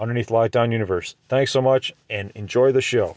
underneath Lockdown Universe. Thanks so much and enjoy the show.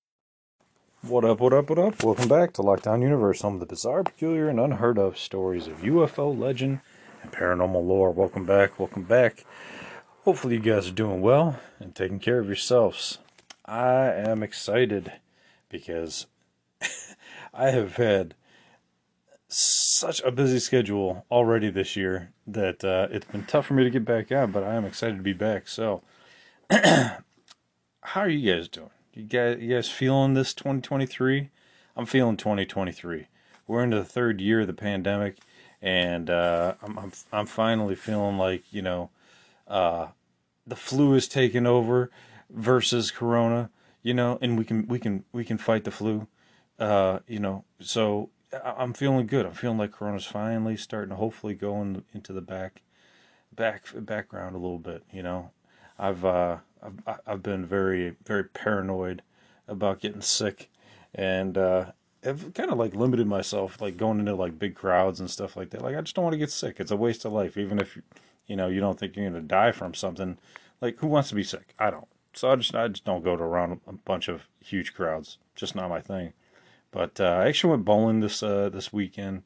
What up, what up, what up? Welcome back to Lockdown Universe, home of the bizarre, peculiar, and unheard of stories of UFO legend and paranormal lore. Welcome back, welcome back. Hopefully, you guys are doing well and taking care of yourselves. I am excited because I have had such a busy schedule already this year that uh, it's been tough for me to get back out, but I am excited to be back. So, how are you guys doing? You guys, you guys feeling this 2023? I'm feeling 2023. We're into the third year of the pandemic, and uh, I'm, I'm I'm finally feeling like you know, uh, the flu is taking over versus Corona. You know, and we can we can we can fight the flu. Uh, you know, so I'm feeling good. I'm feeling like Corona's finally starting to hopefully go in, into the back back background a little bit. You know, I've uh, I've, I've been very very paranoid about getting sick, and uh, I've kind of like limited myself, like going into like big crowds and stuff like that. Like I just don't want to get sick. It's a waste of life, even if you know you don't think you're gonna die from something. Like who wants to be sick? I don't. So I just I just don't go to around a bunch of huge crowds. Just not my thing. But uh, I actually went bowling this uh, this weekend,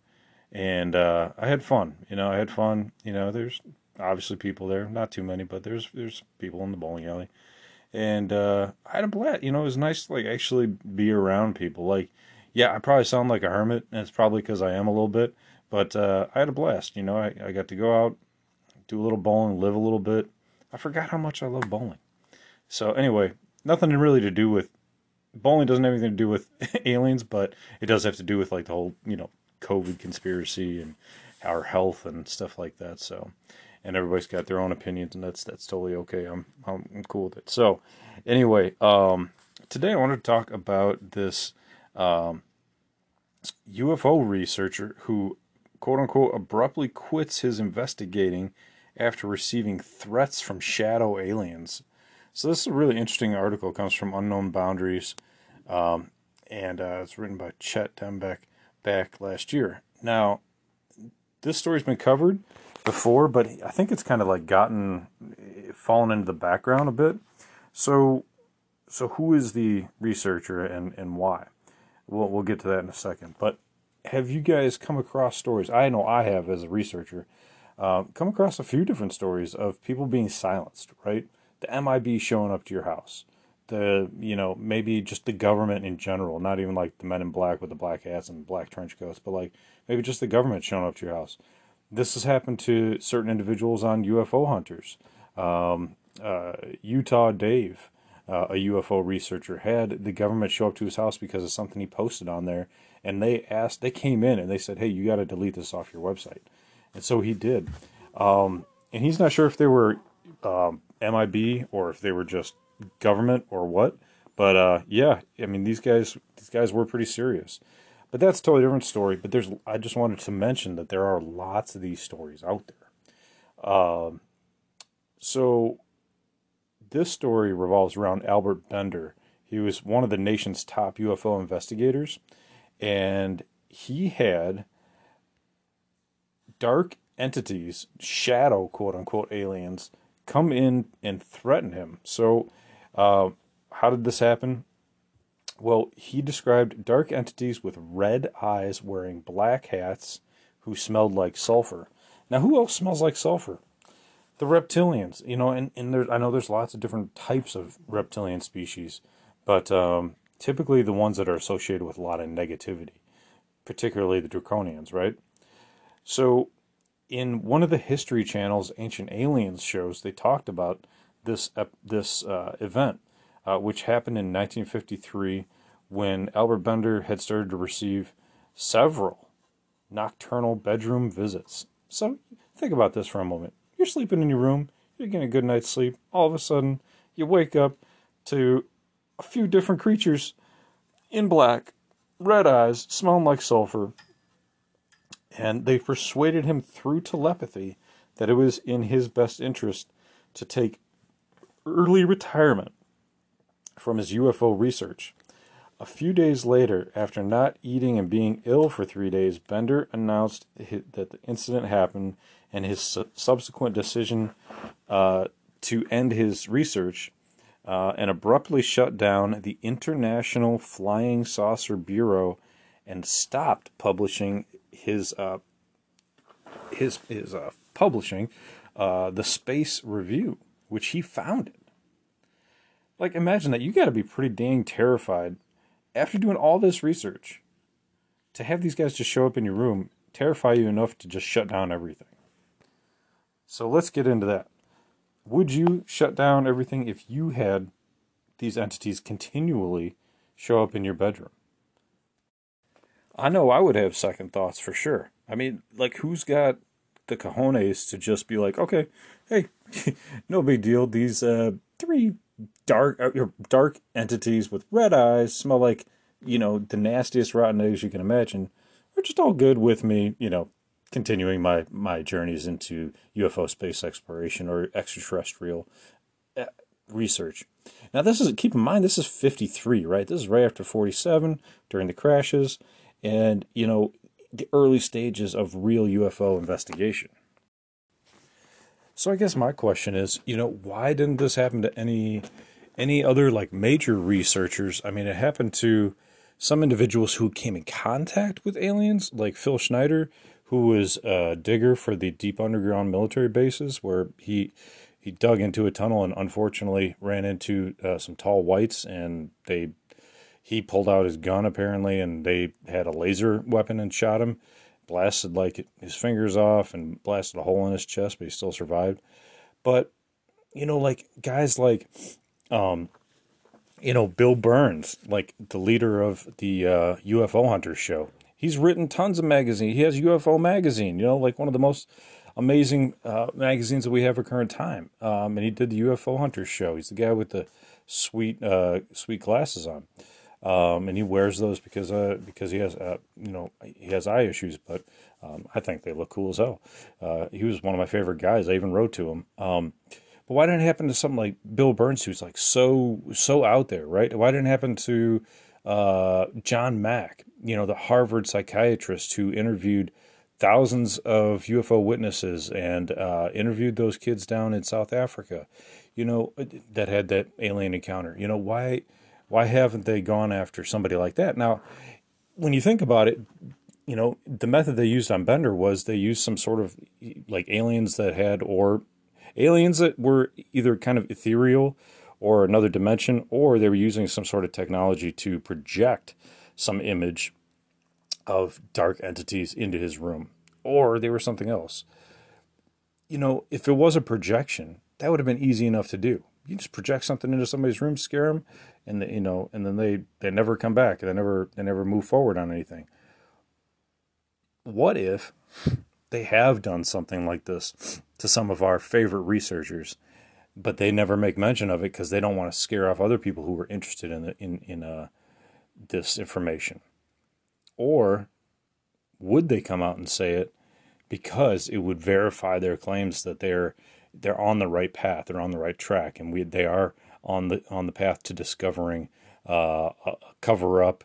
and uh, I had fun. You know, I had fun. You know, there's obviously people there, not too many, but there's there's people in the bowling alley, and uh, I had a blast. You know, it was nice to like actually be around people. Like, yeah, I probably sound like a hermit, and it's probably because I am a little bit, but uh, I had a blast. You know, I, I got to go out, do a little bowling, live a little bit. I forgot how much I love bowling. So anyway, nothing really to do with bowling. Doesn't have anything to do with aliens, but it does have to do with like the whole you know COVID conspiracy and our health and stuff like that. So and everybody's got their own opinions, and that's that's totally okay. I'm I'm cool with it. So, anyway, um, today I wanted to talk about this um, UFO researcher who, quote unquote, abruptly quits his investigating after receiving threats from shadow aliens. So this is a really interesting article. It comes from Unknown Boundaries, um, and uh, it's written by Chet Dembeck back last year. Now, this story's been covered before, but I think it's kind of like gotten fallen into the background a bit. So, so who is the researcher and and why? We'll we'll get to that in a second. But have you guys come across stories? I know I have as a researcher, uh, come across a few different stories of people being silenced. Right, the MIB showing up to your house. The you know maybe just the government in general, not even like the men in black with the black hats and black trench coats, but like maybe just the government showing up to your house this has happened to certain individuals on UFO hunters. Um, uh, Utah Dave, uh, a UFO researcher, had the government show up to his house because of something he posted on there, and they asked, they came in and they said, "Hey, you got to delete this off your website," and so he did. Um, and he's not sure if they were um, MIB or if they were just government or what, but uh, yeah, I mean these guys, these guys were pretty serious. But that's a totally different story. But there's, I just wanted to mention that there are lots of these stories out there. Um, so this story revolves around Albert Bender. He was one of the nation's top UFO investigators, and he had dark entities, shadow quote unquote aliens, come in and threaten him. So, uh, how did this happen? Well, he described dark entities with red eyes wearing black hats who smelled like sulfur. Now, who else smells like sulfur? The reptilians, you know, and, and there, I know there's lots of different types of reptilian species, but um, typically the ones that are associated with a lot of negativity, particularly the draconians, right? So, in one of the History Channel's Ancient Aliens shows, they talked about this this uh, event, uh, which happened in 1953 when Albert Bender had started to receive several nocturnal bedroom visits. So think about this for a moment. You're sleeping in your room, you're getting a good night's sleep. All of a sudden, you wake up to a few different creatures in black, red eyes, smelling like sulfur. And they persuaded him through telepathy that it was in his best interest to take early retirement from his UFO research. A few days later, after not eating and being ill for three days, Bender announced that the incident happened and his su- subsequent decision uh, to end his research uh, and abruptly shut down the International Flying Saucer Bureau and stopped publishing his uh, his his uh, publishing uh, the Space Review, which he founded. Like, imagine that you got to be pretty dang terrified after doing all this research to have these guys just show up in your room terrify you enough to just shut down everything. So let's get into that. Would you shut down everything if you had these entities continually show up in your bedroom? I know I would have second thoughts for sure. I mean, like, who's got the cojones to just be like, okay, hey, no big deal. These uh, three dark uh, dark entities with red eyes smell like you know the nastiest rotten eggs you can imagine are just all good with me you know continuing my my journeys into UFO space exploration or extraterrestrial uh, research. Now this is keep in mind this is 53 right? This is right after 47 during the crashes and you know the early stages of real UFO investigation. So I guess my question is, you know, why didn't this happen to any any other like major researchers? I mean, it happened to some individuals who came in contact with aliens, like Phil Schneider, who was a digger for the deep underground military bases, where he he dug into a tunnel and unfortunately ran into uh, some tall whites, and they he pulled out his gun apparently, and they had a laser weapon and shot him blasted like his fingers off and blasted a hole in his chest, but he still survived. But you know, like guys like, um, you know, Bill Birnes, like the leader of the uh, UFO Hunters show. He's written tons of magazines. He has UFO magazine, you know, like one of the most amazing uh, magazines that we have at current time. Um, and he did the UFO Hunters show. He's the guy with the sweet, uh, sweet glasses on um, and he wears those because uh, because he has uh, you know he has eye issues, but um, I think they look cool as hell. Uh, he was one of my favorite guys. I even wrote to him. Um, but why didn't it happen to something like Bill Birnes, who's like so so out there, right? Why didn't it happen to uh, John Mack, you know, the Harvard psychiatrist who interviewed thousands of UFO witnesses and uh, interviewed those kids down in South Africa, you know, that had that alien encounter. You know, why? Why haven't they gone after somebody like that? Now, when you think about it, you know, the method they used on Bender was they used some sort of like aliens that had, or aliens that were either kind of ethereal or another dimension, or they were using some sort of technology to project some image of dark entities into his room, or they were something else. You know, if it was a projection, that would have been easy enough to do. You just project something into somebody's room, scare them, and you know, and then they they never come back. They never they never move forward on anything. What if they have done something like this to some of our favorite researchers, but they never make mention of it because they don't want to scare off other people who are interested in the, in in uh, this information, or would they come out and say it because it would verify their claims that they're they're on the right path, they're on the right track, and we they are on the on the path to discovering uh, a cover up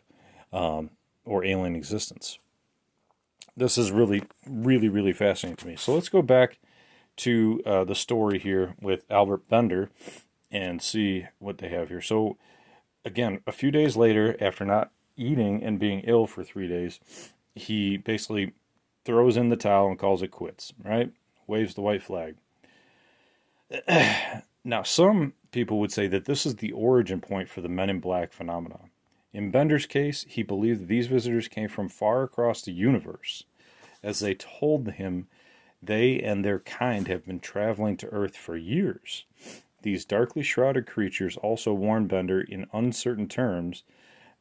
um, or alien existence. This is really, really, really fascinating to me. So let's go back to uh, the story here with Albert Bender and see what they have here. So, again, a few days later, after not eating and being ill for three days, he basically throws in the towel and calls it quits, right? Waves the white flag. now, some people would say that this is the origin point for the Men in Black phenomenon. In Bender's case, he believed that these visitors came from far across the universe, as they told him they and their kind have been traveling to Earth for years. These darkly shrouded creatures also warned Bender in uncertain terms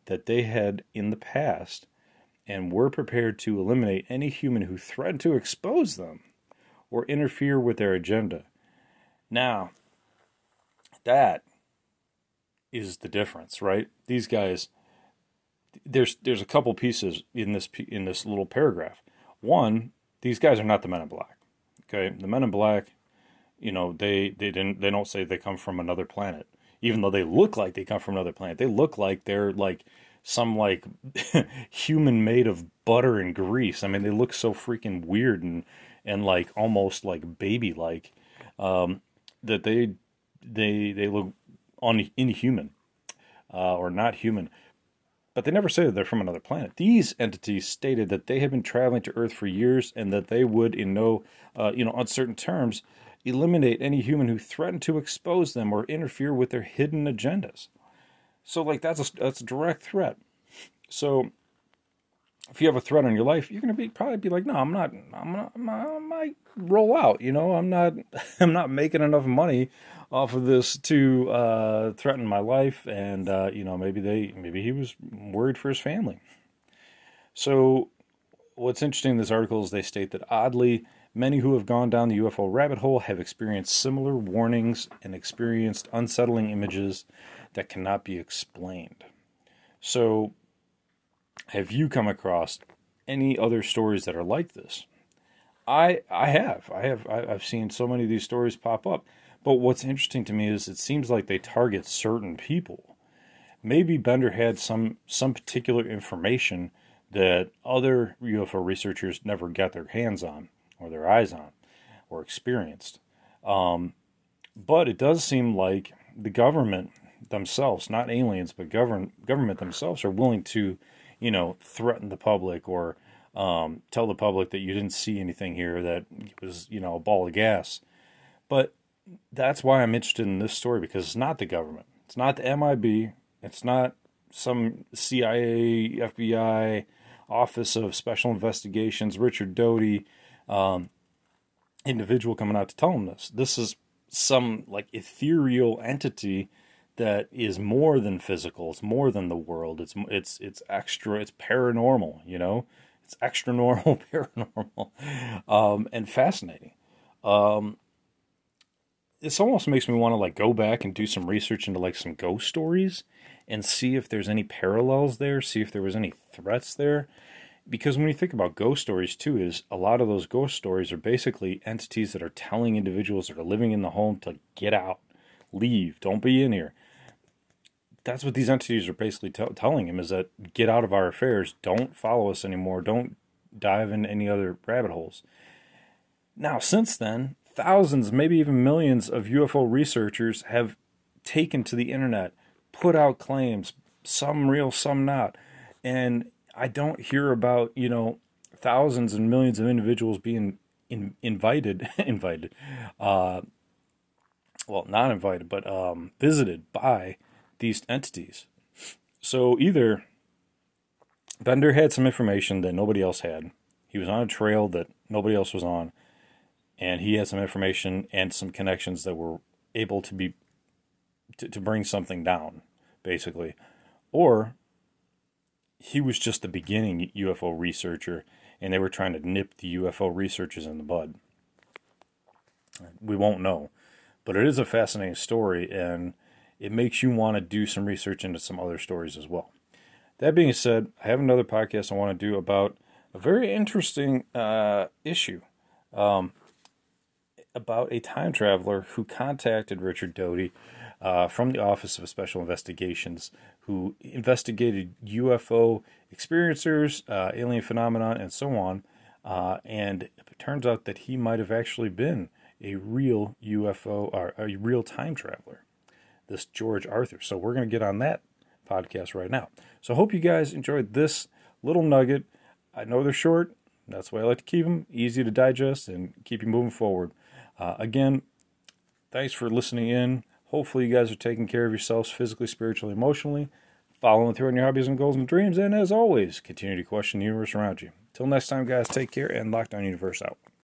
that they had in the past and were prepared to eliminate any human who threatened to expose them or interfere with their agenda. Now, that is the difference, right? These guys there's there's a couple pieces in this in this little paragraph. One, these guys are not the Men in Black. Okay, the Men in Black, you know, they they didn't they don't say they come from another planet, even though they look like they come from another planet. They look like they're like some like human made of butter and grease. I mean, they look so freaking weird and and like almost like baby like um, that they they they look un, inhuman uh, or not human. But they never say that they're from another planet. These entities stated that they had been traveling to Earth for years and that they would, in no uh, you know uncertain terms, eliminate any human who threatened to expose them or interfere with their hidden agendas. So like that's a that's a direct threat. So if you have a threat on your life, you're gonna be probably be like, no, I'm not. I'm not. I might roll out. You know, I'm not. I'm not making enough money off of this to uh, threaten my life. And uh, you know, maybe they, maybe he was worried for his family. So, what's interesting in this article is they state that oddly, many who have gone down the UFO rabbit hole have experienced similar warnings and experienced unsettling images that cannot be explained. So, have you come across any other stories that are like this? I I have. I have I've seen so many of these stories pop up. But what's interesting to me is it seems like they target certain people. Maybe Bender had some some particular information that other UFO researchers never got their hands on or their eyes on or experienced. Um, but it does seem like the government themselves, not aliens, but govern, government themselves, are willing to, you know, threaten the public or um, tell the public that you didn't see anything here, that it was, you know, a ball of gas. But that's why I'm interested in this story because it's not the government, it's not the MIB, it's not some CIA, FBI, Office of Special Investigations, Richard Doty, um, individual coming out to tell them this. This is some like ethereal entity that is more than physical. It's more than the world. It's it's it's extra. It's paranormal. You know, it's extra normal, paranormal, um, and fascinating. Um, this almost makes me want to like go back and do some research into like some ghost stories and see if there's any parallels there. See if there was any threats there. Because when you think about ghost stories too, is a lot of those ghost stories are basically entities that are telling individuals that are living in the home to get out, leave, don't be in here that's what these entities are basically t- telling him is that get out of our affairs, don't follow us anymore, don't dive in any other rabbit holes. Now, since then, thousands, maybe even millions of UFO researchers have taken to the internet, put out claims, some real, some not. And I don't hear about, you know, thousands and millions of individuals being in, invited, invited, uh, well, not invited, but um, visited by these entities. So either Bender had some information that nobody else had. He was on a trail that nobody else was on, and he had some information and some connections that were able to be to, to bring something down, basically. Or he was just the beginning UFO researcher, and they were trying to nip the UFO researchers in the bud. We won't know, but it is a fascinating story, and it makes you want to do some research into some other stories as well. That being said, I have another podcast I want to do about a very interesting uh, issue um, about a time traveler who contacted Richard Doty uh, from the Office of Special Investigations, who investigated UFO experiencers, uh, alien phenomena, and so on. Uh, and it turns out that he might have actually been a real UFO or a real time traveler this George Arthur. So we're going to get on that podcast right now. So I hope you guys enjoyed this little nugget. I know they're short, That's why I like to keep them easy to digest and keep you moving forward. Uh, again, thanks for listening in. Hopefully, you guys are taking care of yourselves physically, spiritually, emotionally, following through on your hobbies and goals and dreams. And as always, continue to question the universe around you. Till next time, guys, take care and Lockdown Universe out.